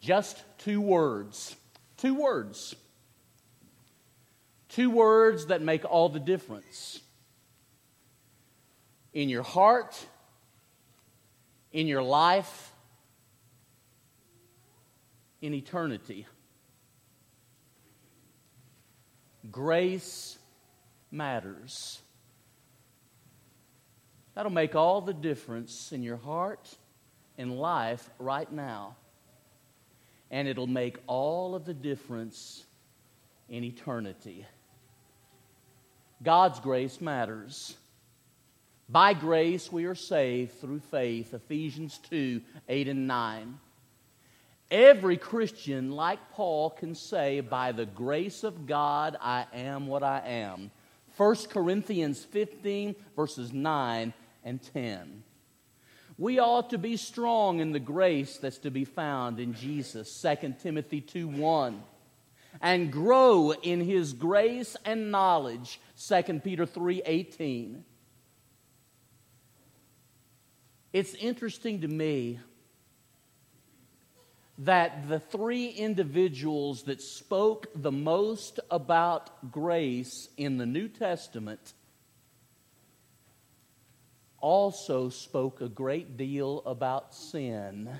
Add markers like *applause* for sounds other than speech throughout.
Just two words. Two words. Two words that make all the difference. In your heart, in your life, in eternity. Grace matters. That'll make all the difference in your heart and life right now. And it'll make all of the difference in eternity. God's grace matters. By grace we are saved through faith, Ephesians 2 8 and 9. Every Christian, like Paul, can say, By the grace of God, I am what I am. 1 Corinthians 15, verses 9 and 10. We ought to be strong in the grace that's to be found in Jesus, 2 Timothy 2 1. And grow in his grace and knowledge, 2 Peter 3 18. It's interesting to me that the three individuals that spoke the most about grace in the New Testament also spoke a great deal about sin.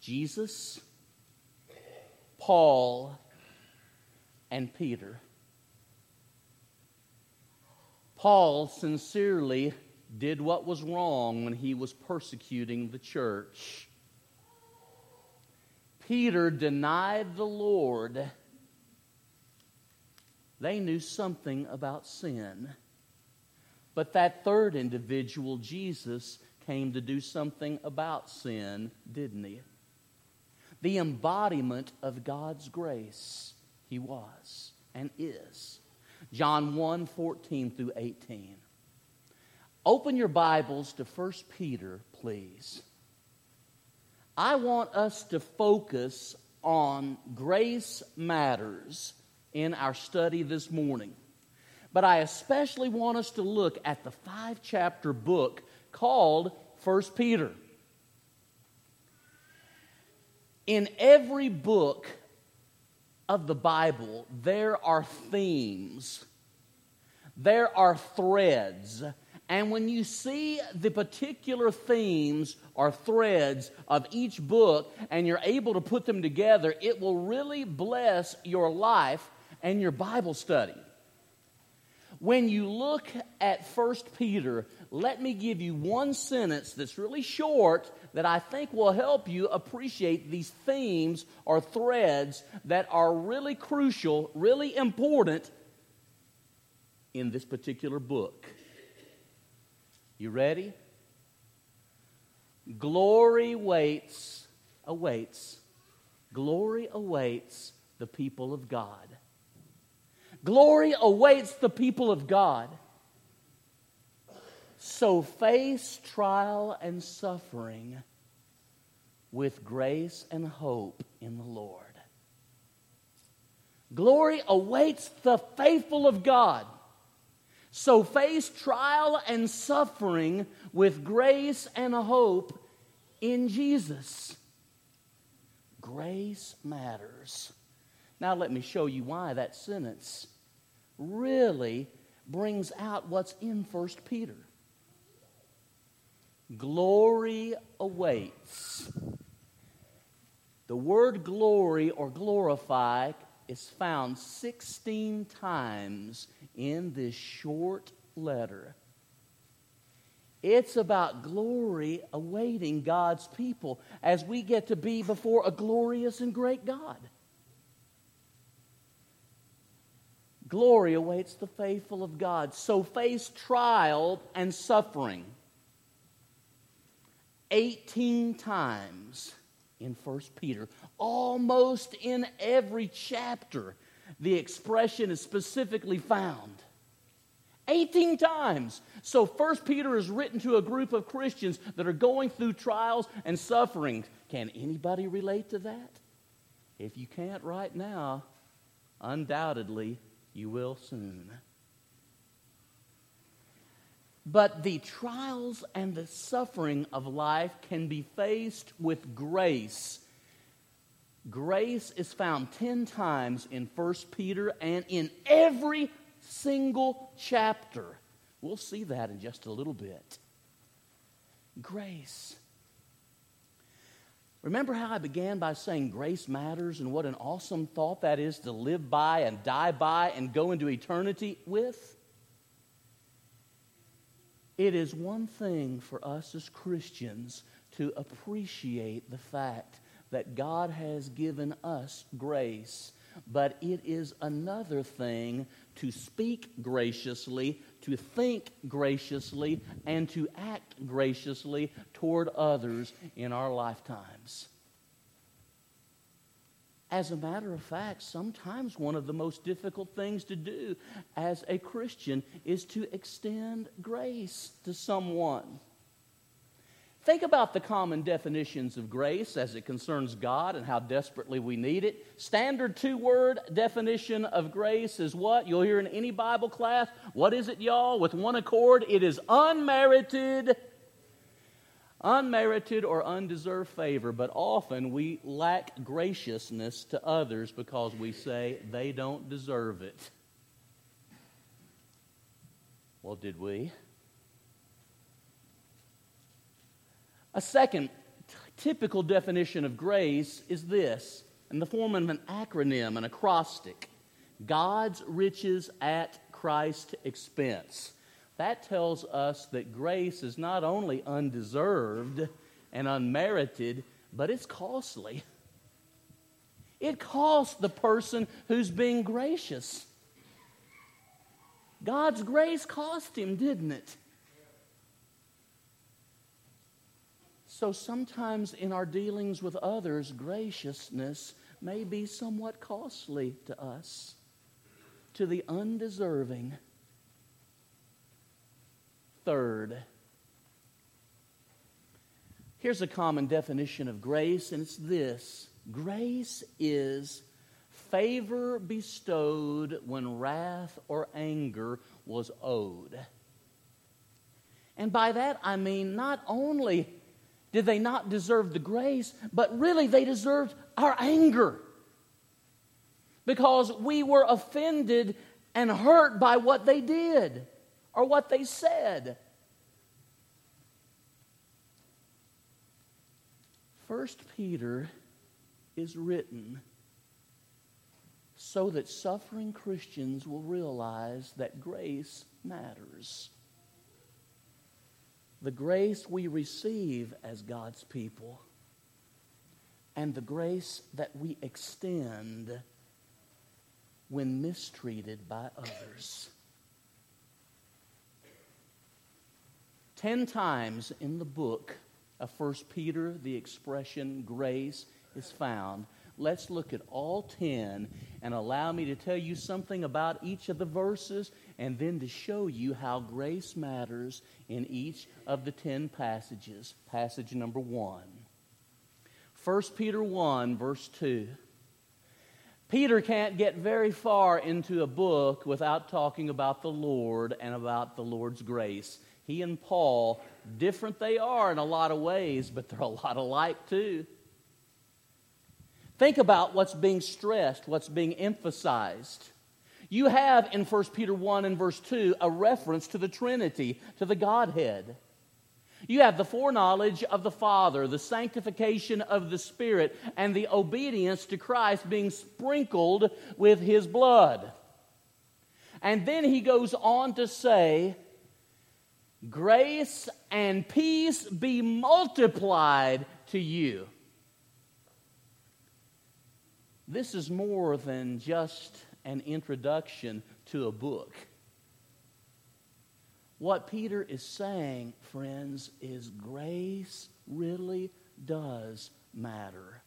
Jesus, Paul, and Peter. Paul sincerely did what was wrong when he was persecuting the church. Peter denied the Lord. They knew something about sin. But that third individual, Jesus, came to do something about sin, didn't he? The embodiment of God's grace, he was and is. John 1 14 through 18. Open your Bibles to 1 Peter, please. I want us to focus on grace matters in our study this morning. But I especially want us to look at the five chapter book called 1 Peter. In every book of the Bible, there are themes, there are threads and when you see the particular themes or threads of each book and you're able to put them together, it will really bless your life and your Bible study. When you look at 1 Peter, let me give you one sentence that's really short that I think will help you appreciate these themes or threads that are really crucial, really important in this particular book. You ready? Glory waits, awaits. Glory awaits the people of God. Glory awaits the people of God. So face trial and suffering with grace and hope in the Lord. Glory awaits the faithful of God. So face trial and suffering with grace and hope in Jesus. Grace matters. Now, let me show you why that sentence really brings out what's in 1 Peter. Glory awaits. The word glory or glorify is found 16 times in this short letter. It's about glory awaiting God's people as we get to be before a glorious and great God. Glory awaits the faithful of God. So face trial and suffering 18 times in 1 Peter. Almost in every chapter, the expression is specifically found. 18 times. So, First Peter is written to a group of Christians that are going through trials and sufferings. Can anybody relate to that? If you can't right now, undoubtedly you will soon. But the trials and the suffering of life can be faced with grace. Grace is found 10 times in 1 Peter and in every single chapter. We'll see that in just a little bit. Grace. Remember how I began by saying grace matters and what an awesome thought that is to live by and die by and go into eternity with? It is one thing for us as Christians to appreciate the fact that God has given us grace, but it is another thing to speak graciously, to think graciously, and to act graciously toward others in our lifetimes. As a matter of fact, sometimes one of the most difficult things to do as a Christian is to extend grace to someone. Think about the common definitions of grace as it concerns God and how desperately we need it. Standard two word definition of grace is what? You'll hear in any Bible class. What is it, y'all? With one accord, it is unmerited unmerited or undeserved favor, but often we lack graciousness to others because we say they don't deserve it. Well, did we? A second t- typical definition of grace is this in the form of an acronym, an acrostic God's riches at Christ's expense. That tells us that grace is not only undeserved and unmerited, but it's costly. It costs the person who's being gracious. God's grace cost him, didn't it? So sometimes in our dealings with others, graciousness may be somewhat costly to us, to the undeserving. Third, here's a common definition of grace, and it's this grace is favor bestowed when wrath or anger was owed. And by that I mean not only did they not deserve the grace, but really they deserved our anger. Because we were offended and hurt by what they did or what they said. First Peter is written so that suffering Christians will realize that grace matters. The grace we receive as God's people and the grace that we extend when mistreated by others. Ten times in the book of 1 Peter, the expression grace is found. Let's look at all ten and allow me to tell you something about each of the verses and then to show you how grace matters in each of the ten passages. Passage number one 1 Peter 1, verse 2. Peter can't get very far into a book without talking about the Lord and about the Lord's grace he and Paul, different they are in a lot of ways, but they're a lot alike too. Think about what's being stressed, what's being emphasized. You have in 1 Peter 1 and verse 2 a reference to the Trinity, to the Godhead. You have the foreknowledge of the Father, the sanctification of the Spirit, and the obedience to Christ being sprinkled with His blood. And then he goes on to say, Grace and peace be multiplied to you. This is more than just an introduction to a book. What Peter is saying, friends, is grace really does matter.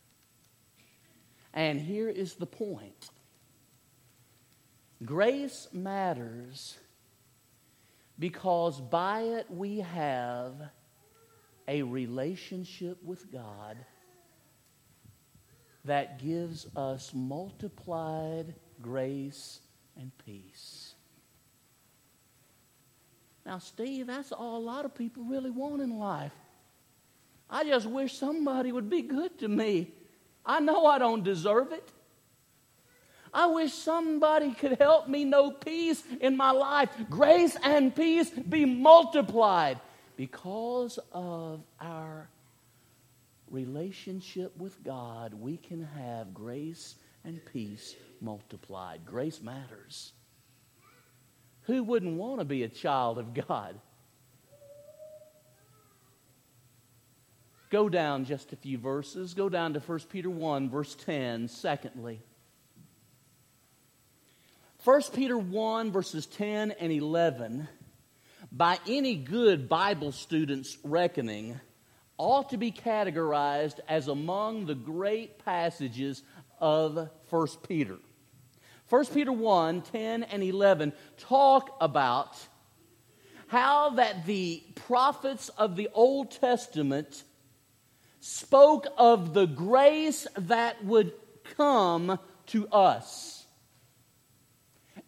And here is the point grace matters because by it we have a relationship with God that gives us multiplied grace and peace. Now, Steve, that's all a lot of people really want in life. I just wish somebody would be good to me. I know I don't deserve it. I wish somebody could help me know peace in my life. Grace and peace be multiplied because of our relationship with God. We can have grace and peace multiplied. Grace matters. Who wouldn't want to be a child of God? Go down just a few verses. Go down to 1 Peter 1, verse 10, secondly. 1 Peter 1, verses 10 and 11, by any good Bible student's reckoning, ought to be categorized as among the great passages of 1 Peter. 1 Peter 1 10 and 11 talk about how that the prophets of the Old Testament spoke of the grace that would come to us.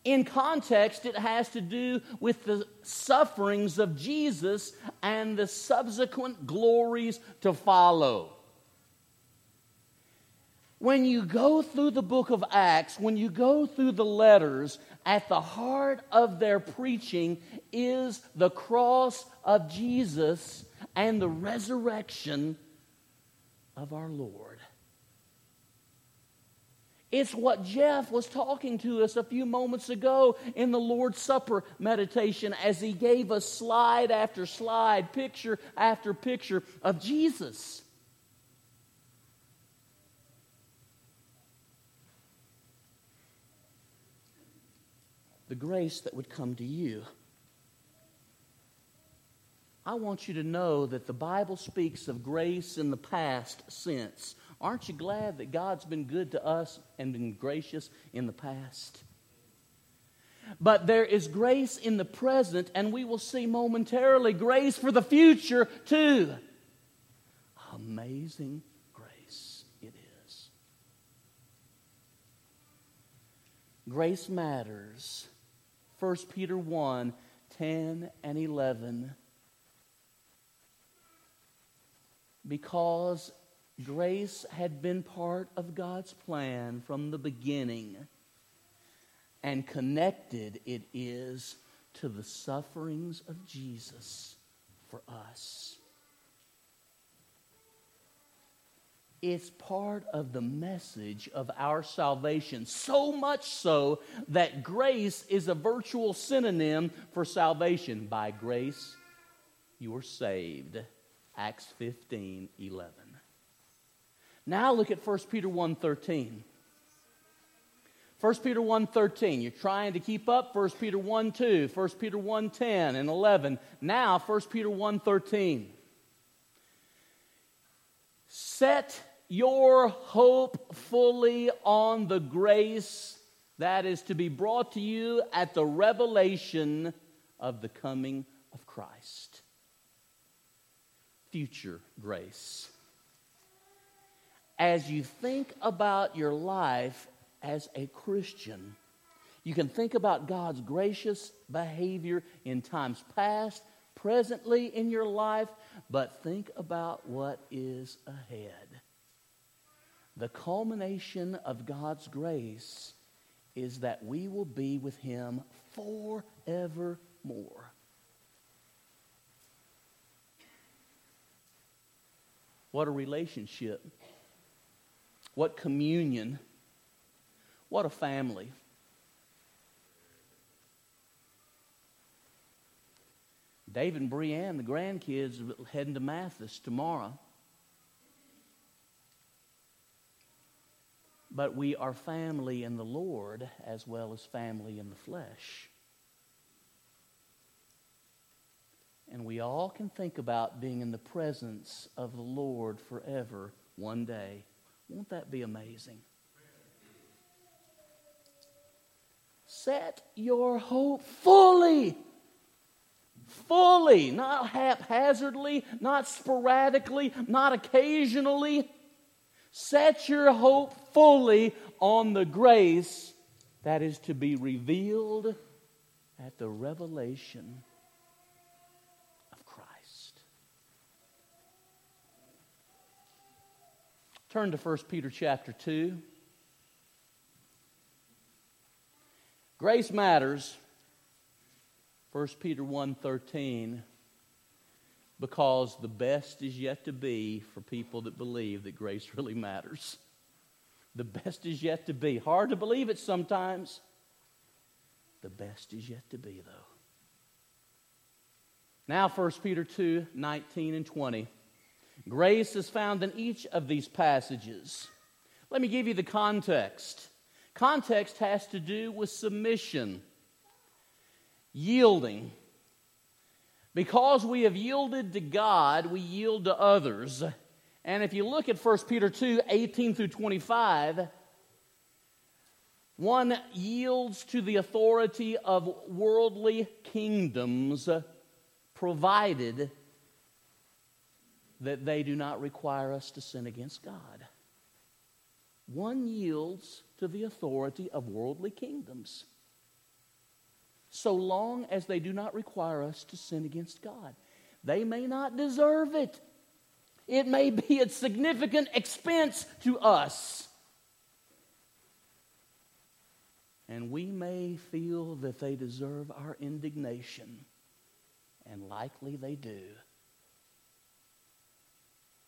In context, it has to do with the sufferings of Jesus and the subsequent glories to follow. When you go through the book of Acts, when you go through the letters, at the heart of their preaching is the cross of Jesus and the resurrection of our Lord. It's what Jeff was talking to us a few moments ago in the Lord's Supper meditation as he gave us slide after slide, picture after picture of Jesus. The grace that would come to you. I want you to know that the Bible speaks of grace in the past sense. Aren't you glad that God's been good to us and been gracious in the past? But there is grace in the present, and we will see momentarily grace for the future too. Amazing grace it is. Grace matters. 1 Peter 1 10 and 11 because grace had been part of God's plan from the beginning, and connected it is to the sufferings of Jesus for us. It's part of the message of our salvation. So much so that grace is a virtual synonym for salvation. By grace, you are saved. Acts 15 11. Now look at 1 Peter 1 13. 1 Peter 1 13. You're trying to keep up 1 Peter 1 2, 1 Peter 1 and 11. Now 1 Peter 1 Set your hope fully on the grace that is to be brought to you at the revelation of the coming of Christ future grace. As you think about your life as a Christian, you can think about God's gracious behavior in times past, presently in your life, but think about what is ahead. The culmination of God's grace is that we will be with Him forevermore. What a relationship. What communion. What a family. Dave and Brianne, the grandkids, are heading to Mathis tomorrow. But we are family in the Lord as well as family in the flesh. And we all can think about being in the presence of the Lord forever one day. Won't that be amazing? Set your hope fully. Fully, not haphazardly, not sporadically, not occasionally. Set your hope fully on the grace that is to be revealed at the revelation Turn to 1 Peter chapter 2. Grace matters. 1 Peter 1:13 because the best is yet to be for people that believe that grace really matters. The best is yet to be. Hard to believe it sometimes. The best is yet to be, though. Now, 1 Peter 2 19 and 20. Grace is found in each of these passages. Let me give you the context. Context has to do with submission, yielding. Because we have yielded to God, we yield to others. And if you look at 1 Peter 2 18 through 25, one yields to the authority of worldly kingdoms, provided that they do not require us to sin against God. One yields to the authority of worldly kingdoms, so long as they do not require us to sin against God. They may not deserve it, it may be a significant expense to us. And we may feel that they deserve our indignation, and likely they do.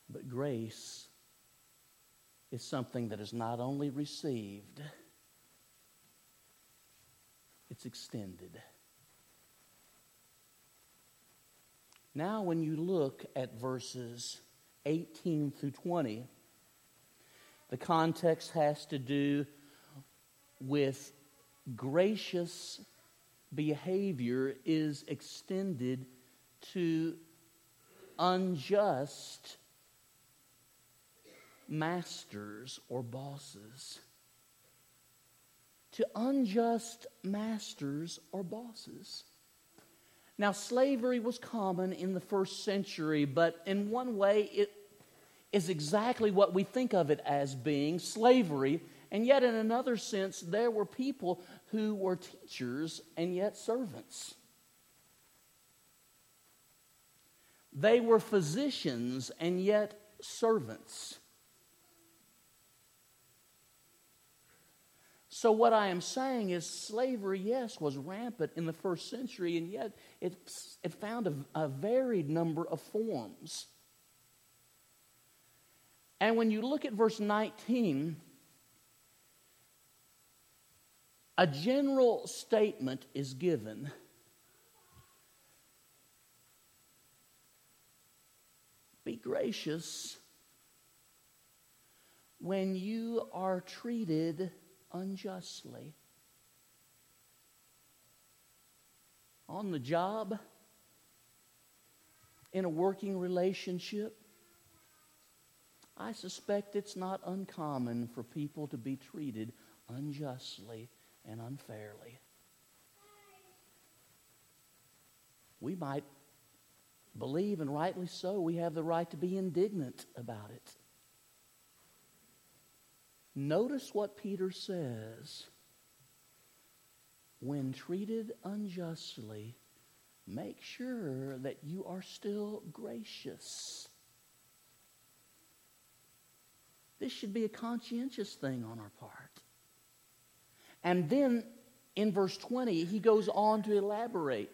But grace is something that is not only received, it's extended. Now, when you look at verses 18 through 20, the context has to do with gracious behavior is extended to unjust masters or bosses. To unjust masters or bosses. Now, slavery was common in the first century, but in one way, it is exactly what we think of it as being slavery. And yet, in another sense, there were people who were teachers and yet servants. They were physicians and yet servants. So, what I am saying is, slavery, yes, was rampant in the first century, and yet it, it found a, a varied number of forms. And when you look at verse 19, a general statement is given. Be gracious when you are treated unjustly. On the job, in a working relationship, I suspect it's not uncommon for people to be treated unjustly and unfairly. We might believe, and rightly so, we have the right to be indignant about it. Notice what Peter says. When treated unjustly, make sure that you are still gracious. This should be a conscientious thing on our part. And then in verse 20, he goes on to elaborate.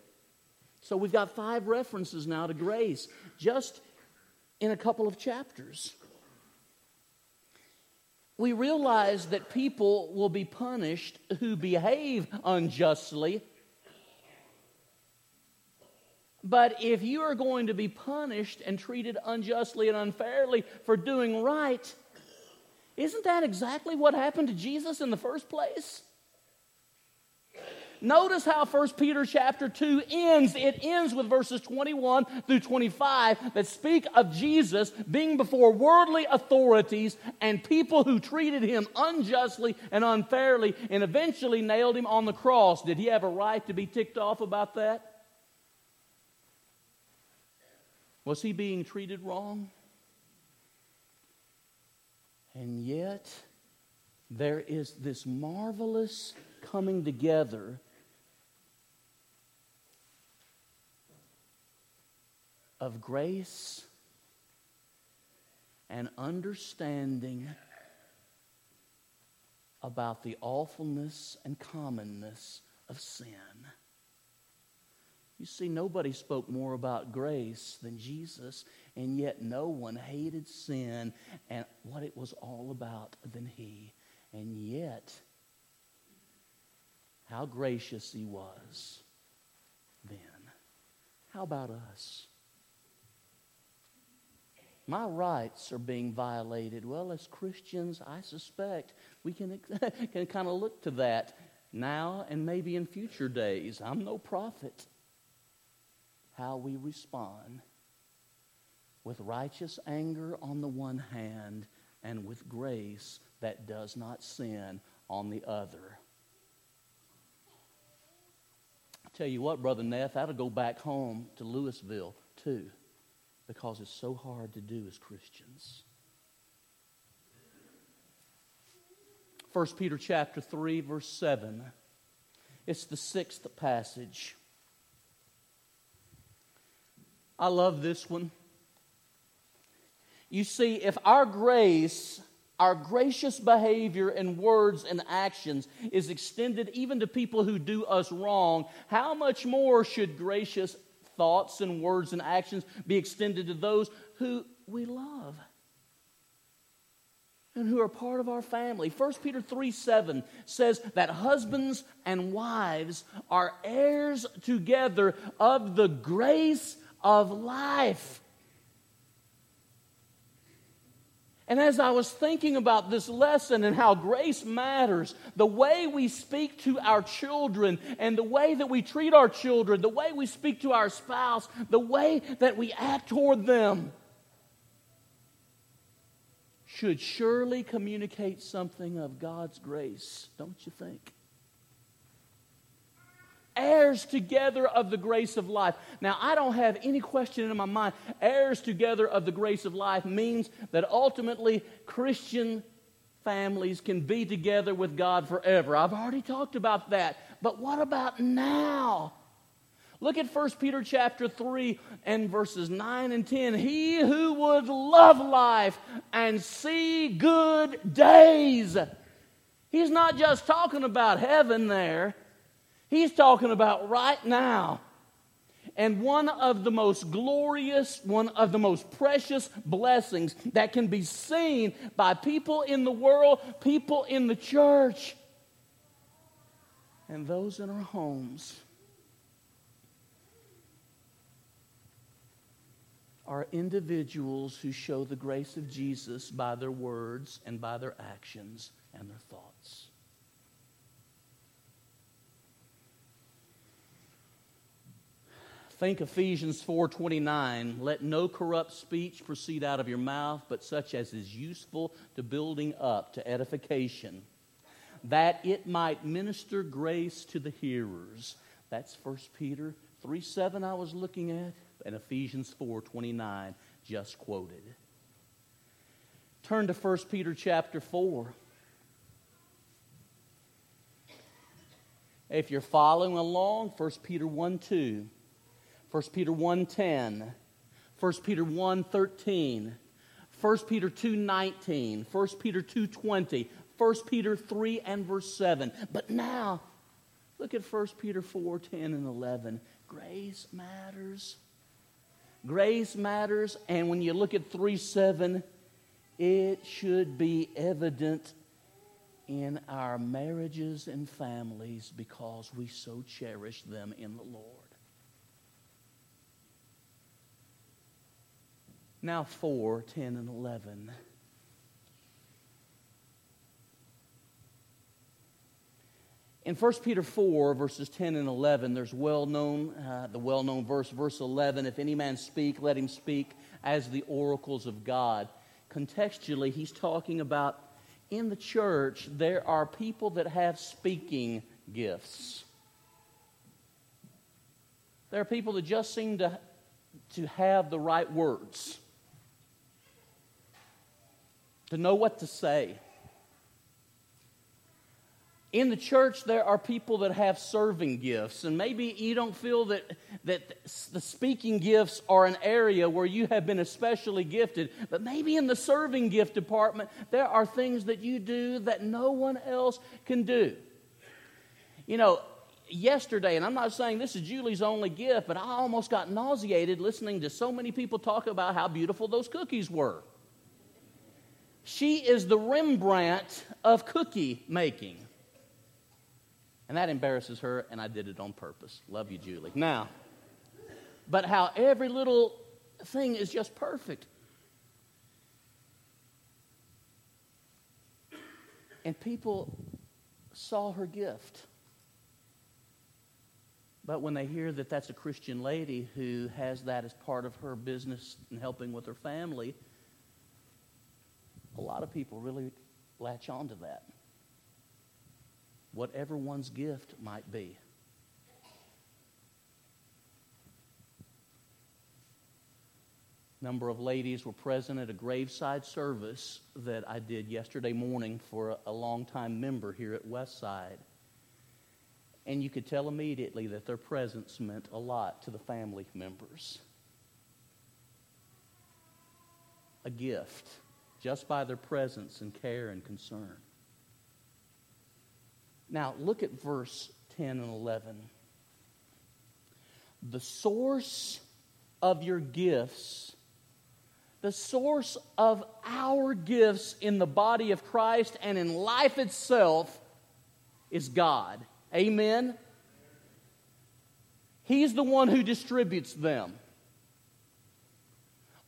So we've got five references now to grace just in a couple of chapters we realize that people will be punished who behave unjustly. But if you are going to be punished and treated unjustly and unfairly for doing right, isn't that exactly what happened to Jesus in the first place? Notice how 1 Peter chapter 2 ends. It ends with verses 21 through 25 that speak of Jesus being before worldly authorities and people who treated him unjustly and unfairly and eventually nailed him on the cross. Did he have a right to be ticked off about that? Was he being treated wrong? And yet, there is this marvelous coming together of grace and understanding about the awfulness and commonness of sin. You see, nobody spoke more about grace than Jesus, and yet no one hated sin and what it was all about than he. And yet, how gracious he was then. How about us? My rights are being violated. Well, as Christians, I suspect we can, *laughs* can kind of look to that now and maybe in future days. I'm no prophet. How we respond with righteous anger on the one hand and with grace that does not sin on the other. I tell you what, Brother Neff, that'll go back home to Louisville too, because it's so hard to do as Christians. 1 Peter chapter 3, verse 7. It's the sixth passage. I love this one. You see, if our grace, our gracious behavior and words and actions is extended even to people who do us wrong, how much more should gracious thoughts and words and actions be extended to those who we love? and who are part of our family. 1 Peter 3 7 says that husbands and wives are heirs together of the grace of life. And as I was thinking about this lesson and how grace matters, the way we speak to our children and the way that we treat our children, the way we speak to our spouse, the way that we act toward them should surely communicate something of God's grace, don't you think? Heirs together of the grace of life. Now, I don't have any question in my mind. Heirs together of the grace of life means that ultimately Christian families can be together with God forever. I've already talked about that. But what about now? Look at 1 Peter chapter 3 and verses 9 and 10. He who would love life and see good days. He's not just talking about heaven there. He's talking about right now. And one of the most glorious, one of the most precious blessings that can be seen by people in the world, people in the church, and those in our homes are individuals who show the grace of Jesus by their words and by their actions and their thoughts. Think Ephesians 4:29, let no corrupt speech proceed out of your mouth, but such as is useful to building up to edification, that it might minister grace to the hearers. That's 1 Peter 3:7 I was looking at, and Ephesians 4:29 just quoted. Turn to 1 Peter chapter 4. If you're following along, 1 Peter 1 2. 1 Peter 1.10, 1 Peter 1.13, 1 Peter 2.19, 1 Peter 2.20, 1 Peter 3 and verse 7. But now, look at 1 Peter 4, 10 and 11. Grace matters. Grace matters. And when you look at 3 7, it should be evident in our marriages and families because we so cherish them in the Lord. Now 4, 10, and 11. In 1 Peter 4, verses 10 and 11, there's well known, uh, the well known verse, verse 11, if any man speak, let him speak as the oracles of God. Contextually, he's talking about in the church, there are people that have speaking gifts. There are people that just seem to, to have the right words to know what to say. In the church, there are people that have serving gifts, and maybe you don't feel that that the speaking gifts are an area where you have been especially gifted, but maybe in the serving gift department, there are things that you do that no one else can do. You know, yesterday, and I'm not saying this is Julie's only gift, but I almost got nauseated listening to so many people talk about how beautiful those cookies were. She is the Rembrandt of cookie making. And that embarrasses her, and I did it on purpose. Love you, Julie. Now, but how every little thing is just perfect. And people saw her gift. But when they hear that that's a Christian lady who has that as part of her business and helping with her family, a lot of people really latch on to that. Whatever one's gift might be. number of ladies were present at a graveside service that I did yesterday morning for a longtime member here at Westside. And you could tell immediately that their presence meant a lot to the family members. A gift just by their presence and care and concern. Now, look at verse 10 and 11. The source of your gifts, the source of our gifts in the body of Christ and in life itself is God. Amen? He's the one who distributes them.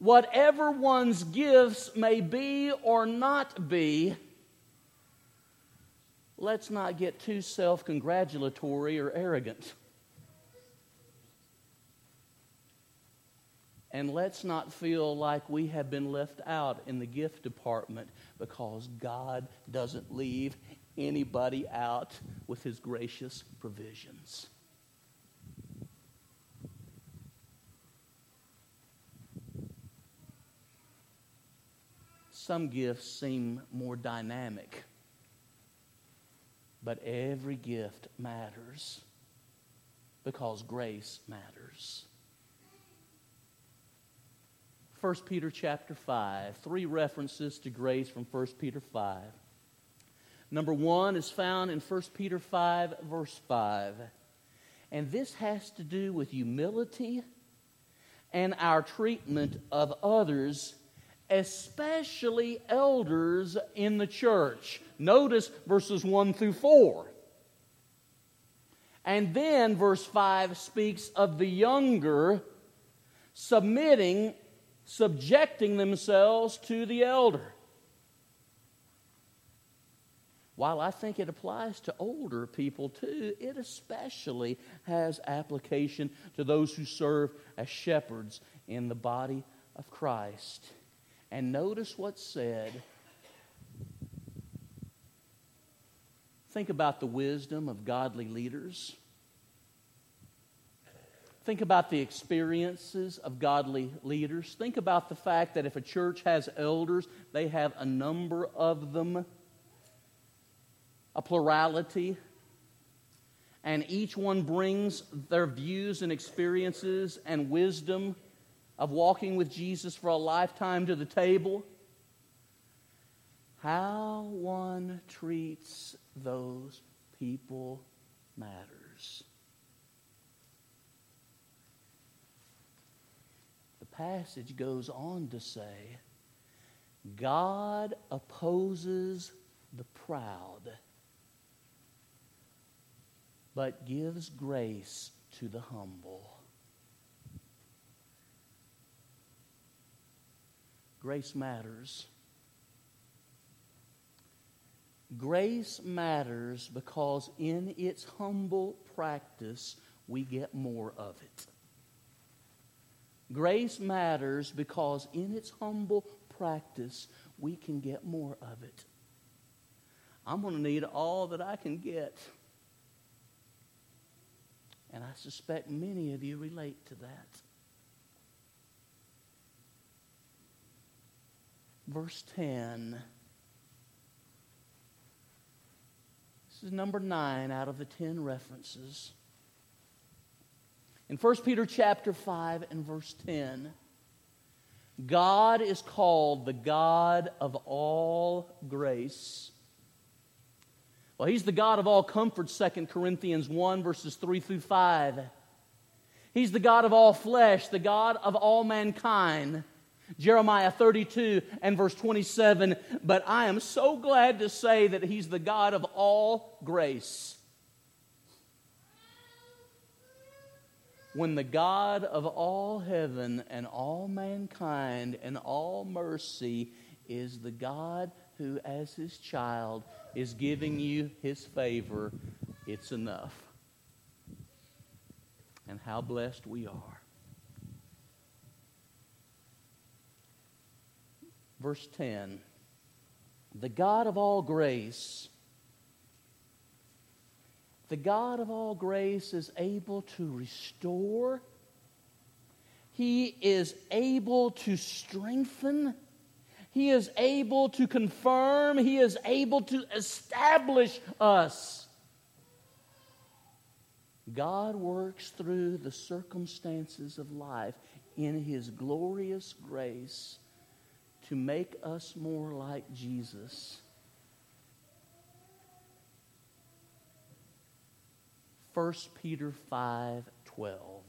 Whatever one's gifts may be or not be, let's not get too self congratulatory or arrogant. And let's not feel like we have been left out in the gift department because God doesn't leave anybody out with his gracious provisions. Some gifts seem more dynamic, but every gift matters because grace matters. 1 Peter chapter 5, three references to grace from 1 Peter 5. Number one is found in 1 Peter 5, verse 5. And this has to do with humility and our treatment of others especially elders in the church. Notice verses 1 through 4. And then verse 5 speaks of the younger submitting, subjecting themselves to the elder. While I think it applies to older people too, it especially has application to those who serve as shepherds in the body of Christ. And notice what's said. Think about the wisdom of godly leaders. Think about the experiences of godly leaders. Think about the fact that if a church has elders, they have a number of them, a plurality, and each one brings their views and experiences and wisdom of walking with Jesus for a lifetime to the table. How one treats those people matters. The passage goes on to say God opposes the proud, but gives grace to the humble. Grace matters. Grace matters because in its humble practice, we get more of it. Grace matters because in its humble practice, we can get more of it. I'm going to need all that I can get. And I suspect many of you relate to that. Verse 10. This is number nine out of the ten references. In 1 Peter chapter 5 and verse 10, God is called the God of all grace. Well, he's the God of all comfort, 2 Corinthians 1, verses 3 through 5. He's the God of all flesh, the God of all mankind. Jeremiah 32 and verse 27. But I am so glad to say that He's the God of all grace. When the God of all heaven and all mankind and all mercy is the God who, as His child, is giving you His favor, it's enough. And how blessed we are. Verse 10 The God of all grace, the God of all grace is able to restore, He is able to strengthen. He is able to confirm. He is able to establish us. God works through the circumstances of life in His glorious grace to make us more like Jesus. First Peter 5 12.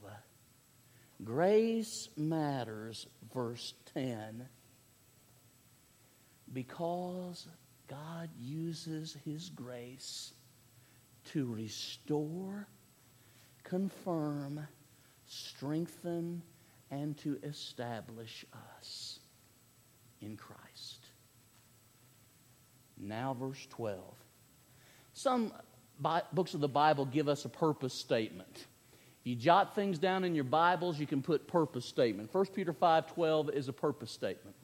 Grace matters, verse 10, because God uses His grace to restore, confirm, strengthen, and to establish us in Christ. Now, verse 12. Some books of the Bible give us a purpose statement. You jot things down in your Bibles, you can put purpose statement. 1 Peter 5:12 is a purpose statement.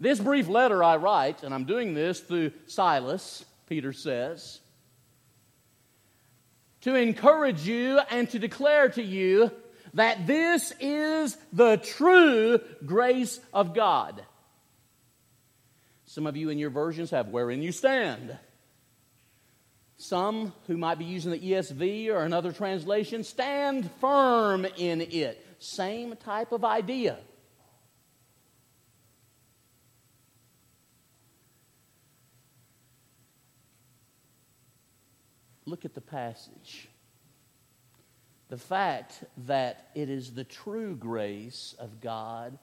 This brief letter I write, and I'm doing this through Silas, Peter says, to encourage you and to declare to you that this is the true grace of God. Some of you in your versions have wherein you stand. Some who might be using the ESV or another translation stand firm in it. Same type of idea. Look at the passage. The fact that it is the true grace of God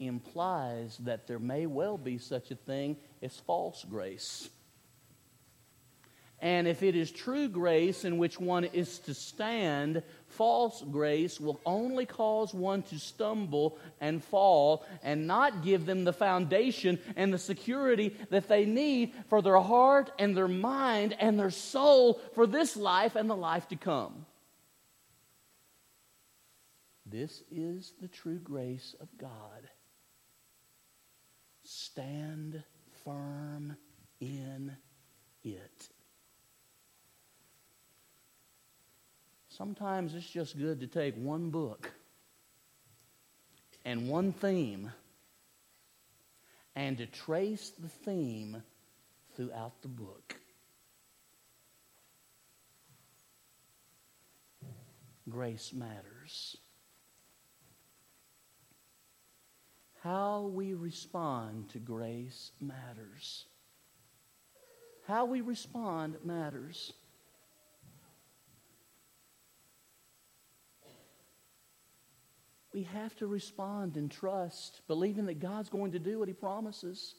implies that there may well be such a thing as false grace. And if it is true grace in which one is to stand, false grace will only cause one to stumble and fall and not give them the foundation and the security that they need for their heart and their mind and their soul for this life and the life to come. This is the true grace of God. Stand firm in it. Sometimes it's just good to take one book and one theme and to trace the theme throughout the book. Grace matters. How we respond to grace matters. How we respond matters. We have to respond in trust, believing that God's going to do what He promises.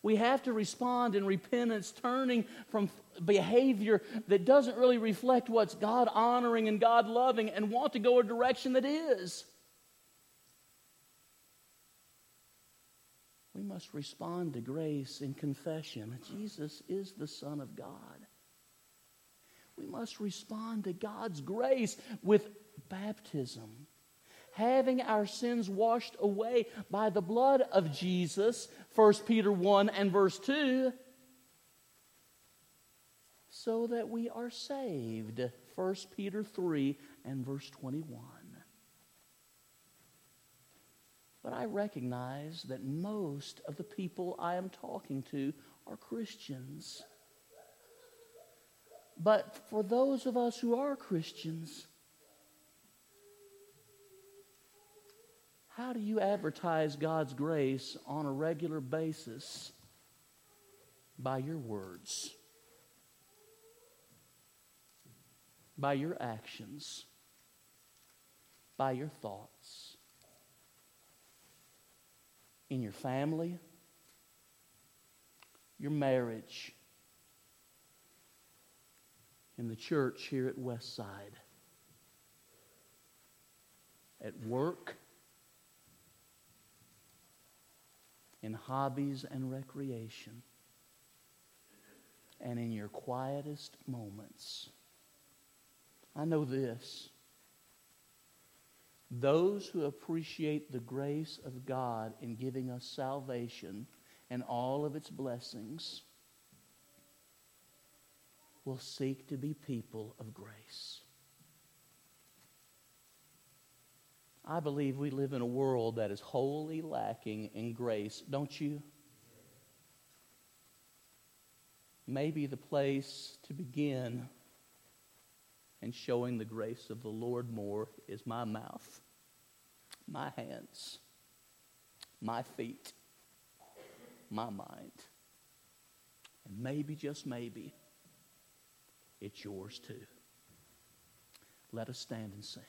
We have to respond in repentance, turning from behavior that doesn't really reflect what's God honoring and God loving, and want to go a direction that is. We must respond to grace in confession. Jesus is the Son of God. We must respond to God's grace with baptism, having our sins washed away by the blood of Jesus, 1 Peter 1 and verse 2, so that we are saved, 1 Peter 3 and verse 21. But I recognize that most of the people I am talking to are Christians. But for those of us who are Christians, how do you advertise God's grace on a regular basis? By your words, by your actions, by your thoughts, in your family, your marriage, in the church here at Westside, at work, in hobbies and recreation, and in your quietest moments. I know this. Those who appreciate the grace of God in giving us salvation and all of its blessings will seek to be people of grace. I believe we live in a world that is wholly lacking in grace, don't you? Maybe the place to begin in showing the grace of the Lord more is my mouth, my hands, my feet, my mind. And maybe, just maybe, it's yours too. Let us stand and sing.